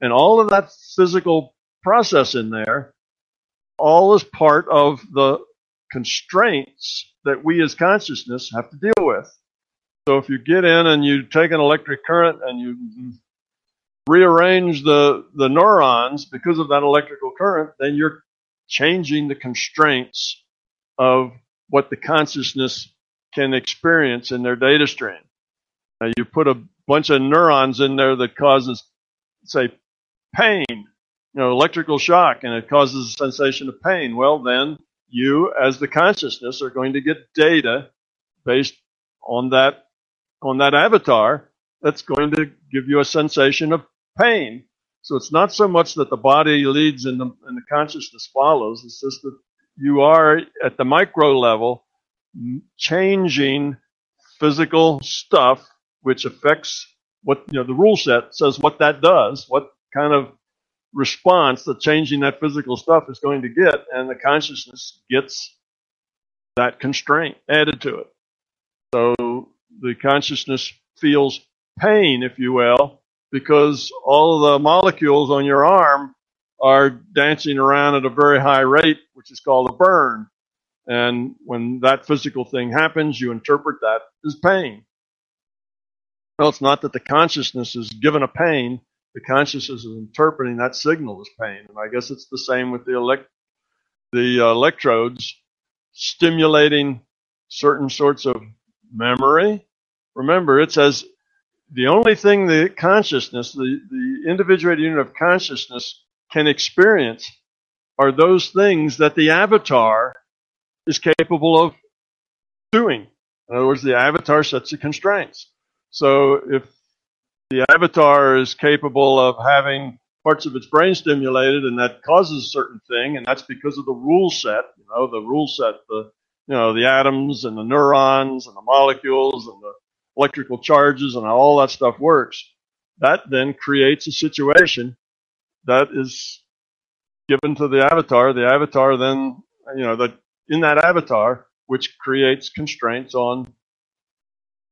And all of that physical process in there, all is part of the constraints that we as consciousness have to deal with. So if you get in and you take an electric current and you rearrange the, the neurons because of that electrical current, then you're changing the constraints of what the consciousness can experience in their data stream. Now you put a bunch of neurons in there that causes, say, pain, you know, electrical shock, and it causes a sensation of pain. Well, then you, as the consciousness, are going to get data based on that on that avatar that's going to give you a sensation of pain. So it's not so much that the body leads and the, and the consciousness follows. It's just that you are at the micro level changing physical stuff which affects what you know the rule set says what that does what kind of response that changing that physical stuff is going to get and the consciousness gets that constraint added to it so the consciousness feels pain if you will because all of the molecules on your arm are dancing around at a very high rate, which is called a burn. And when that physical thing happens, you interpret that as pain. Well, it's not that the consciousness is given a pain. The consciousness is interpreting that signal as pain. And I guess it's the same with the, elect- the uh, electrodes stimulating certain sorts of memory. Remember, it says the only thing the consciousness, the, the individuated unit of consciousness can experience are those things that the avatar is capable of doing. In other words, the avatar sets the constraints. So if the avatar is capable of having parts of its brain stimulated and that causes a certain thing, and that's because of the rule set, you know, the rule set, the you know, the atoms and the neurons and the molecules and the electrical charges and how all that stuff works. That then creates a situation that is given to the avatar. The avatar then, you know, that in that avatar, which creates constraints on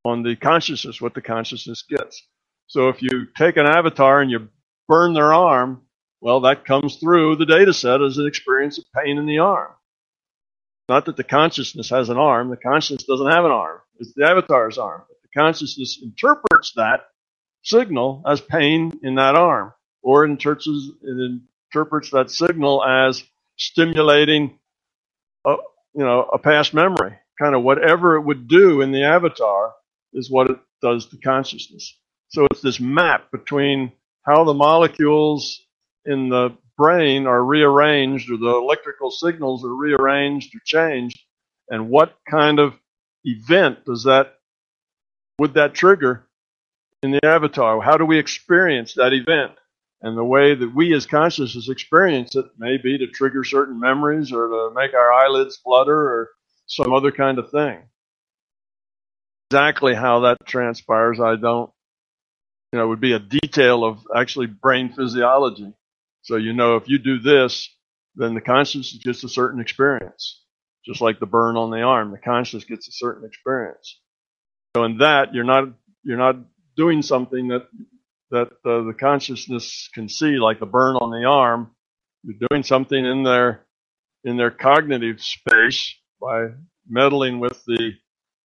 on the consciousness, what the consciousness gets. So if you take an avatar and you burn their arm, well, that comes through the data set as an experience of pain in the arm. Not that the consciousness has an arm. The consciousness doesn't have an arm. It's the avatar's arm. Consciousness interprets that signal as pain in that arm or interprets, it interprets that signal as stimulating a, you know, a past memory. Kind of whatever it would do in the avatar is what it does to consciousness. So it's this map between how the molecules in the brain are rearranged or the electrical signals are rearranged or changed and what kind of event does that would that trigger in the avatar how do we experience that event and the way that we as consciousness experience it may be to trigger certain memories or to make our eyelids flutter or some other kind of thing. Exactly how that transpires, I don't, you know, it would be a detail of actually brain physiology. So, you know, if you do this, then the consciousness gets a certain experience. Just like the burn on the arm, the consciousness gets a certain experience. So in that, you're not, you're not doing something that that uh, the consciousness can see, like the burn on the arm. You're doing something in their in their cognitive space by meddling with the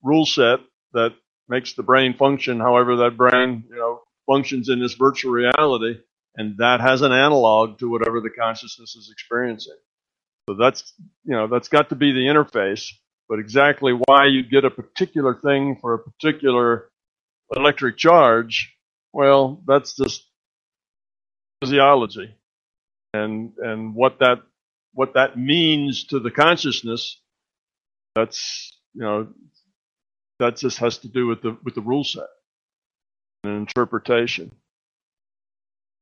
rule set that makes the brain function however that brain, you know, functions in this virtual reality. And that has an analog to whatever the consciousness is experiencing. So that's, you know, that's got to be the interface. But exactly why you get a particular thing for a particular electric charge, well, that's just physiology. And, and what that, what that means to the consciousness, that's, you know, that just has to do with the, with the rule set and interpretation.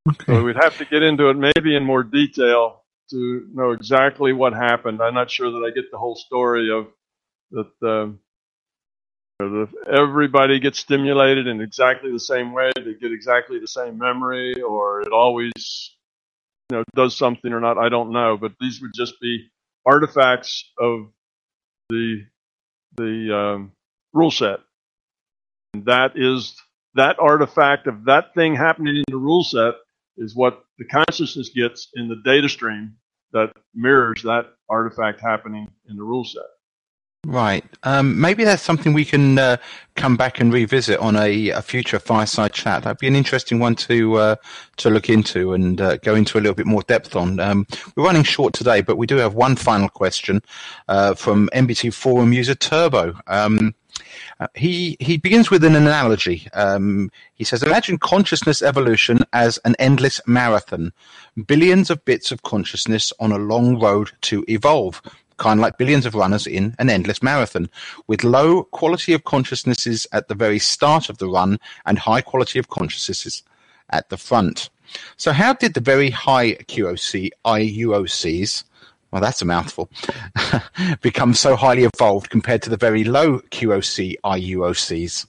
Okay. So we'd have to get into it maybe in more detail to know exactly what happened. I'm not sure that I get the whole story of that. Um, everybody gets stimulated in exactly the same way. They get exactly the same memory, or it always, you know, does something or not. I don't know, but these would just be artifacts of the the um, rule set. And that is that artifact of that thing happening in the rule set is what the consciousness gets in the data stream that mirrors that artifact happening in the rule set.
Right. Um, maybe that's something we can uh, come back and revisit on a, a, future fireside chat. That'd be an interesting one to uh, to look into and uh, go into a little bit more depth on. Um, we're running short today, but we do have one final question uh, from MBT forum user Turbo. Um, uh, he he begins with an analogy. Um, he says, "Imagine consciousness evolution as an endless marathon, billions of bits of consciousness on a long road to evolve." Kind of like billions of runners in an endless marathon, with low quality of consciousnesses at the very start of the run and high quality of consciousnesses at the front. So, how did the very high QOC IUOCs well, that's a mouthful, become so highly evolved compared to the very low QOC IUOCs?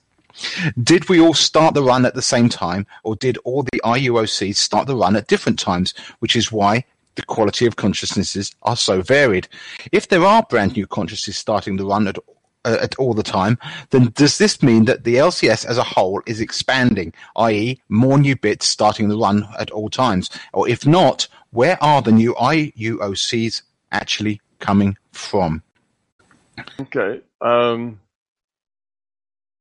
Did we all start the run at the same time, or did all the IUOCs start the run at different times, which is why the quality of consciousnesses are so varied? If there are brand new consciousnesses starting the run at uh, at all the time, then does this mean that the LCS as a whole is expanding, i.e., more new bits starting the run at all times? Or if not, where are the new IUOCs actually coming from?
Okay. Um,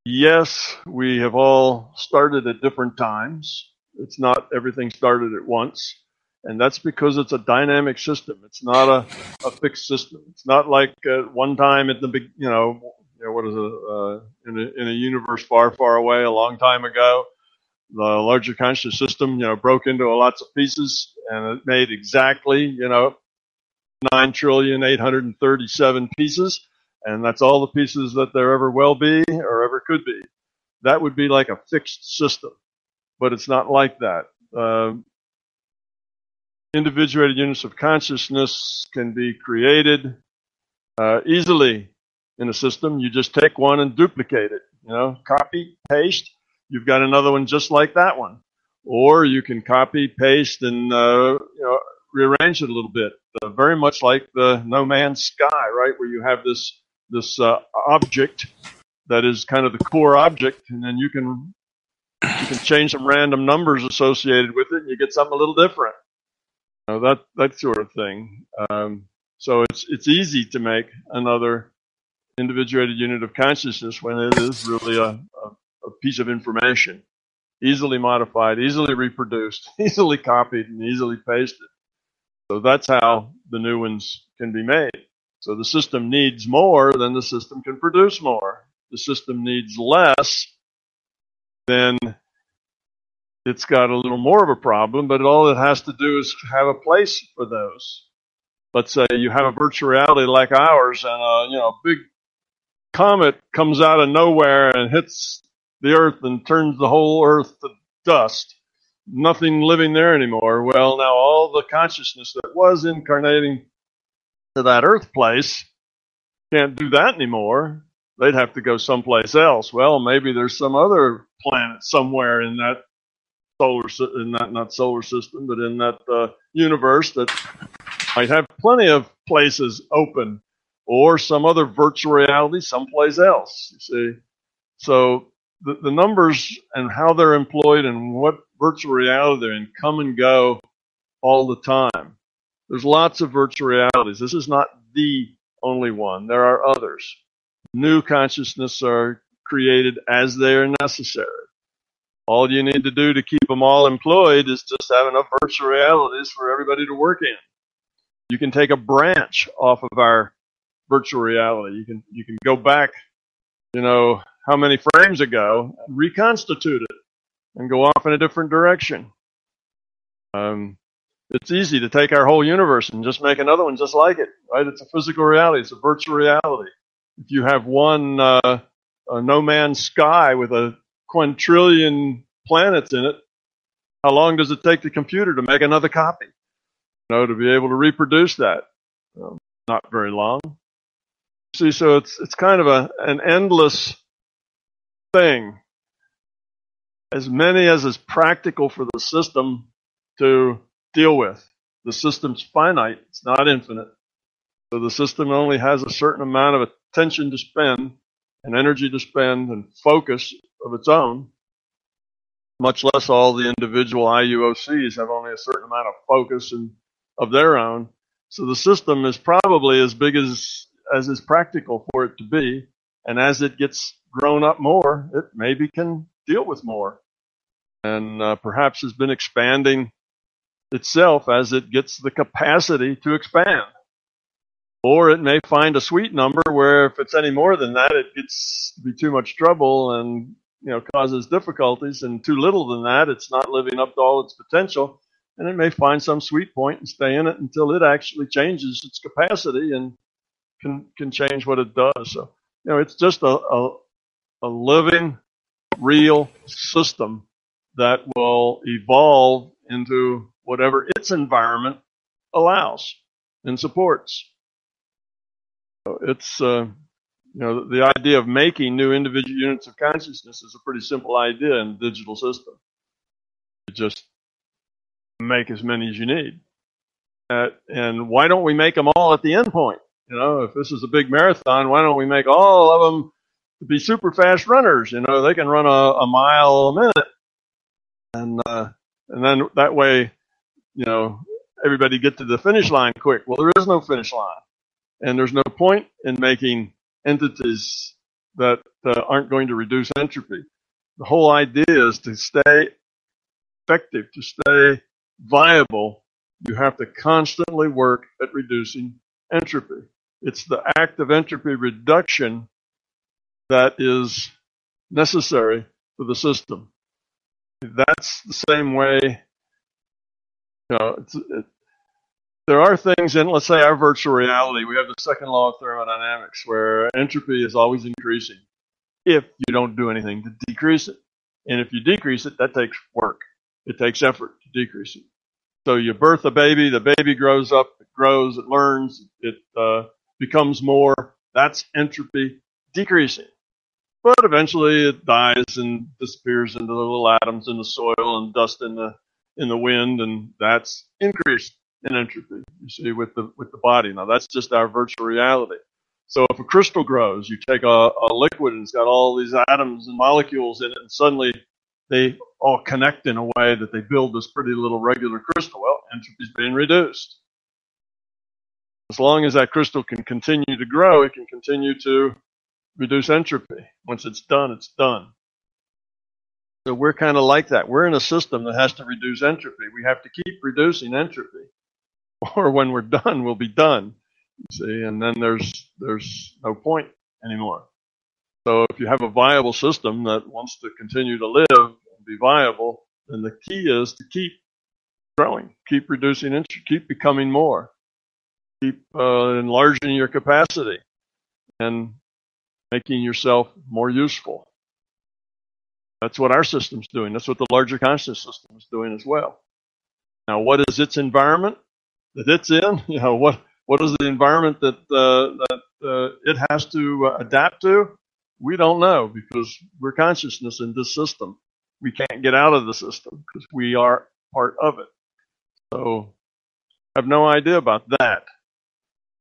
yes, we have all started at different times. It's not everything started at once. And that's because it's a dynamic system. It's not a, a fixed system. It's not like uh, one time at the big, you know, you know what is it, uh, in, a, in a universe far, far away a long time ago, the larger conscious system, you know, broke into lots of pieces and it made exactly, you know, nine trillion eight hundred and thirty-seven pieces, and that's all the pieces that there ever will be or ever could be. That would be like a fixed system, but it's not like that. Uh, individuated units of consciousness can be created uh, easily in a system. You just take one and duplicate it. You know, copy, paste. You've got another one just like that one. Or you can copy, paste, and uh, you know rearrange it a little bit, uh, very much like the No Man's Sky, right, where you have this this uh, object that is kind of the core object, and then you can you can change some random numbers associated with it, and you get something a little different. Know, that that sort of thing. Um, so it's it's easy to make another individuated unit of consciousness when it is really a, a, a piece of information, easily modified, easily reproduced, easily copied, and easily pasted. So that's how the new ones can be made. So the system needs more, than the system can produce more. The system needs less, then it's got a little more of a problem, but all it has to do is have a place for those. Let's say uh, you have a virtual reality like ours and a, you know, a big comet comes out of nowhere and hits the earth and turns the whole earth to dust nothing living there anymore. Well, now all the consciousness that was incarnating to that earth place can't do that anymore. They'd have to go someplace else. Well, maybe there's some other planet somewhere in that solar, in that not solar system, but in that uh, universe that might have plenty of places open, or some other virtual reality someplace else. You see, so the, the numbers and how they're employed and what virtual reality they're in come and go all the time. There's lots of virtual realities. This is not the only one. There are others. New consciousness are created as they are necessary. All you need to do to keep them all employed is just have enough virtual realities for everybody to work in. You can take a branch off of our virtual reality. You can you can go back, you know, how many frames ago, reconstitute it, and go off in a different direction. Um, it's easy to take our whole universe and just make another one just like it, right? It's a physical reality. It's a virtual reality. If you have one uh, no man's sky with a quintillion planets in it, how long does it take the computer to make another copy? You know, to be able to reproduce that, um, not very long. See, so it's it's kind of a an endless thing. As many as is practical for the system to deal with. The system's finite, it's not infinite. So the system only has a certain amount of attention to spend and energy to spend and focus of its own, much less all the individual IUOCs have only a certain amount of focus and of their own. So the system is probably as big as as is practical for it to be, and as it gets grown up more, it maybe can deal with more, and uh, perhaps has been expanding itself as it gets the capacity to expand. Or it may find a sweet number where if it's any more than that, it gets to be too much trouble and you know causes difficulties. And too little than that, it's not living up to all its potential. And it may find some sweet point and stay in it until it actually changes its capacity and can can change what it does. So you know, it's just a, a, a living, real system that will evolve into whatever its environment allows and supports. It's, uh, you know, the idea of making new individual units of consciousness is a pretty simple idea in the digital system. You just make as many as you need. Uh, and why don't we make them all at the end point? You know, if this is a big marathon, why don't we make all of them to be super fast runners? You know, they can run a, a mile a minute, and uh, and then that way you know, everybody get to the finish line quick. Well, there is no finish line. And there's no point in making entities that uh, aren't going to reduce entropy. The whole idea is to stay effective, to stay viable, you have to constantly work at reducing entropy. It's the act of entropy reduction that is necessary for the system. That's the same way you know, it's, it, there are things in, let's say, our virtual reality. We have the second law of thermodynamics, where entropy is always increasing if you don't do anything to decrease it. And if you decrease it, that takes work. It takes effort to decrease it. So you birth a baby, the baby grows up, it grows, it learns, it uh, becomes more. That's entropy decreasing. But eventually it dies and disappears into the little atoms in the soil and dust in the in the wind, and that's increased in entropy. You see, with the with the body. Now that's just our virtual reality. So if a crystal grows, you take a, a liquid and it's got all these atoms and molecules in it, and suddenly they all connect in a way that they build this pretty little regular crystal. Well, entropy's being reduced. As long as that crystal can continue to grow, it can continue to reduce entropy. Once it's done, it's done. So we're kind of like that. We're in a system that has to reduce entropy. We have to keep reducing entropy, or when we're done, we'll be done. See, and then there's there's no point anymore. So if you have a viable system that wants to continue to live and be viable, then the key is to keep growing, keep reducing entropy, keep becoming more, keep uh, enlarging your capacity, and making yourself more useful. That's what our system's doing. That's what the larger consciousness system is doing as well. Now, what is its environment that it's in? You know, what what is the environment that uh, that uh, it has to uh, adapt to? We don't know because we're consciousness in this system. We can't get out of the system because we are part of it. So, I have no idea about that.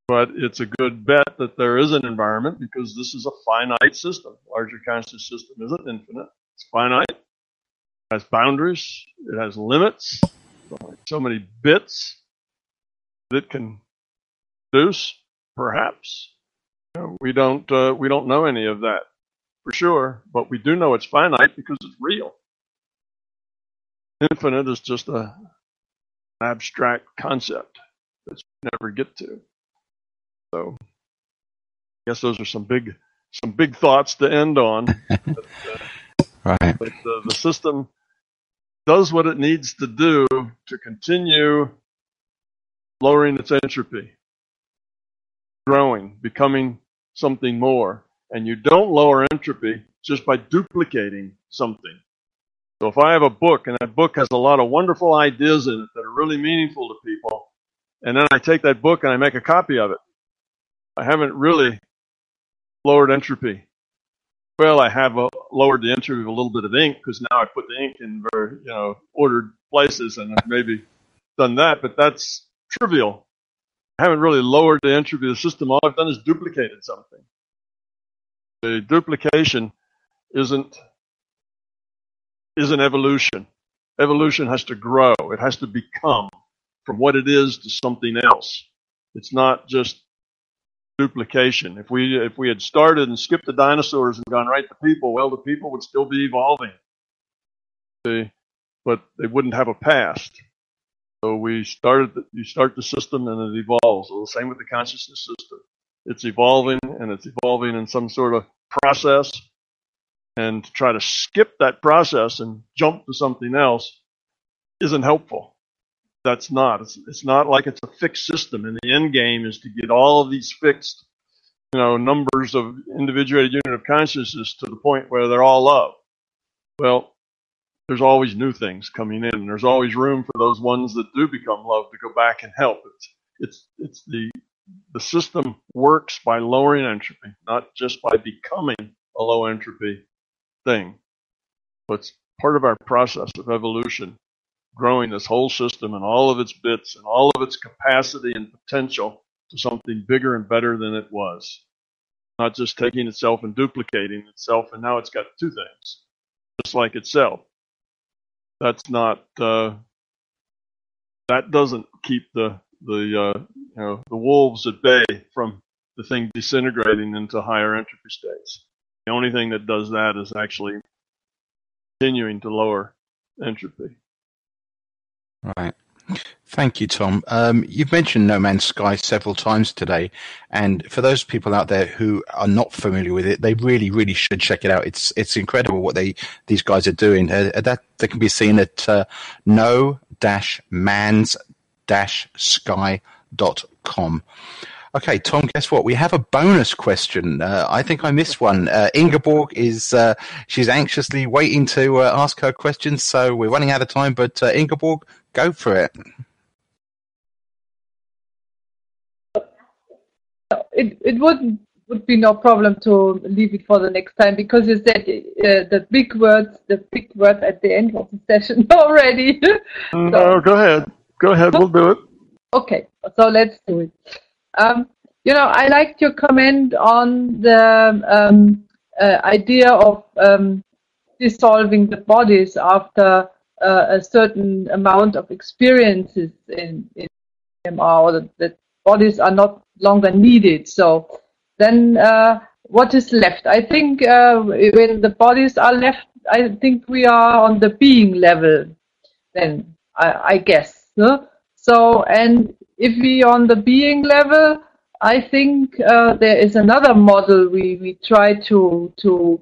But it's a good bet that there is an environment because this is a finite system. Larger conscious system isn't infinite. It's finite. It has boundaries. It has limits. So many bits that can produce Perhaps. You know, we don't uh, we don't know any of that for sure, but we do know it's finite because it's real. Infinite is just a, an abstract concept that you never get to. So, I guess those are some big some big thoughts to end on. but,
uh, right.
But uh, the system does what it needs to do to continue lowering its entropy, growing, becoming something more. And you don't lower entropy just by duplicating something. So if I have a book and that book has a lot of wonderful ideas in it that are really meaningful to people, and then I take that book and I make a copy of it, I haven't really lowered entropy. Well, I have a, lowered the entropy of a little bit of ink because now I put the ink in very, you know, ordered places and I've maybe done that, but that's trivial. I haven't really lowered the entropy of the system. All I've done is duplicated something. The duplication isn't isn't evolution. Evolution has to grow. It has to become from what it is to something else. It's not just duplication. If we if we had started and skipped the dinosaurs and gone right to people, well, the people would still be evolving. See, but they wouldn't have a past. So we started. You start the system and it evolves. So the same with the consciousness system. It's evolving and it's evolving in some sort of process. And to try to skip that process and jump to something else isn't helpful that's not. It's, it's not like it's a fixed system, and the end game is to get all of these fixed, you know, numbers of individuated unit of consciousness to the point where they're all love. Well, there's always new things coming in, and there's always room for those ones that do become love to go back and help. It's it's it's the the system works by lowering entropy, not just by becoming a low entropy thing. But it's part of our process of evolution growing this whole system and all of its bits and all of its capacity and potential to something bigger and better than it was. Not just taking itself and duplicating itself, and now it's got two things, just like itself. That's not. Uh, that doesn't keep the the uh, you know the wolves at bay from the thing disintegrating into higher entropy states. The only thing that does that is actually continuing to lower entropy.
Right. Thank you, Tom. Um, you've mentioned No Man's Sky several times today, and for those people out there who are not familiar with it, they really, really should check it out. It's it's incredible what they these guys are doing. Uh, uh that they can be seen at uh, no-mans-sky.com. Okay, Tom, guess what? We have a bonus question. Uh, I think I missed one. Uh, Ingeborg is, uh, she's anxiously waiting to uh, ask her questions, so we're running out of time, but uh, Ingeborg, go for it.
It, it would would be no problem to leave it for the next time because you said uh, the big words, the big word at the end of the session already.
so, no, go ahead. Go ahead. We'll do it.
Okay, so let's do it. Um, you know, I liked your comment on the um, uh, idea of um, dissolving the bodies after uh, a certain amount of experiences in, in MR, that, that bodies are not longer needed. So then uh, what is left? I think uh, when the bodies are left, I think we are on the being level then, I, I guess. Huh? So, and if we on the being level, I think uh, there is another model we, we try to to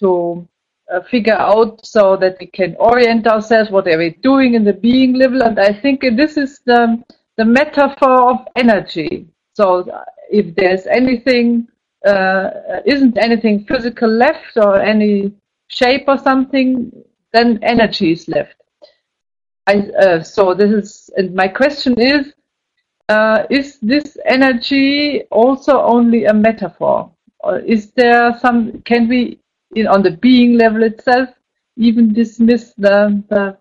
to uh, figure out so that we can orient ourselves what are we doing in the being level, and I think this is the the metaphor of energy. So if there's anything, uh, isn't anything physical left or any shape or something, then energy is left. I, uh, so this is, and my question is, uh, is this energy also only a metaphor? Or is there some, can we, in, on the being level itself, even dismiss the, the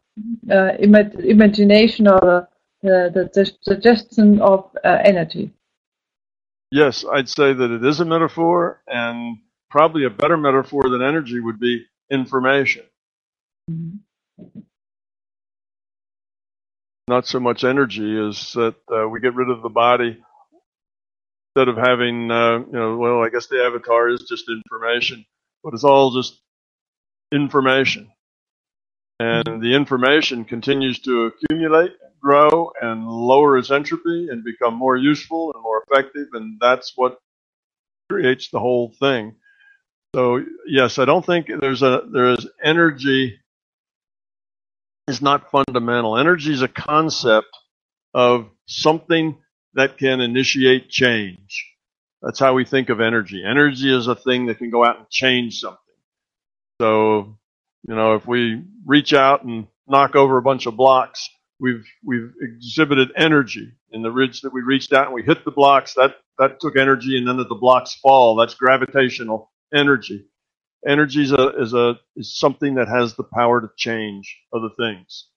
uh, Im- imagination or the, the, the suggestion of uh, energy?
Yes, I'd say that it is a metaphor, and probably a better metaphor than energy would be information. Mm-hmm not so much energy is that uh, we get rid of the body. instead of having, uh, you know, well, I guess the avatar is just information, but it's all just information. And the information continues to accumulate, grow, and lower its entropy and become more useful and more effective. And that's what creates the whole thing. So yes, I don't think there's a there is energy is not fundamental. Energy is a concept of something that can initiate change. That's how we think of energy. Energy is a thing that can go out and change something. So, you know, if we reach out and knock over a bunch of blocks, we've we've exhibited energy in the ridge that we reached out and we hit the blocks. That that took energy, and then that the blocks fall. That's gravitational energy. Energy is a is a is something that has the power to change other things.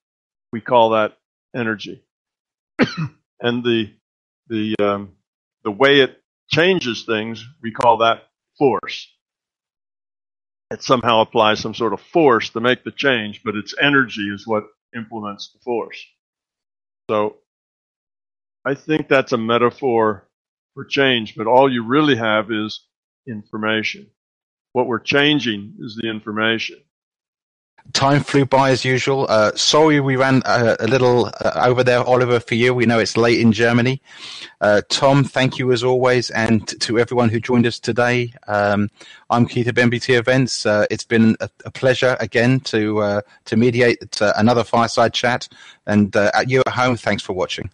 We call that energy, and the the um, the way it changes things, we call that force. It somehow applies some sort of force to make the change, but its energy is what implements the force. So I think that's a metaphor for change, but all you really have is information. What we're changing is the information.
Time flew by as usual. Uh, sorry we ran uh, a little uh, over there, Oliver, for you. We know it's late in Germany. Uh, Tom, thank you as always, and to everyone who joined us today. Um, I'm Keith of MBT Events. Uh, it's been a, a, pleasure again to uh, to mediate another fireside chat. And at you at home, thanks for watching.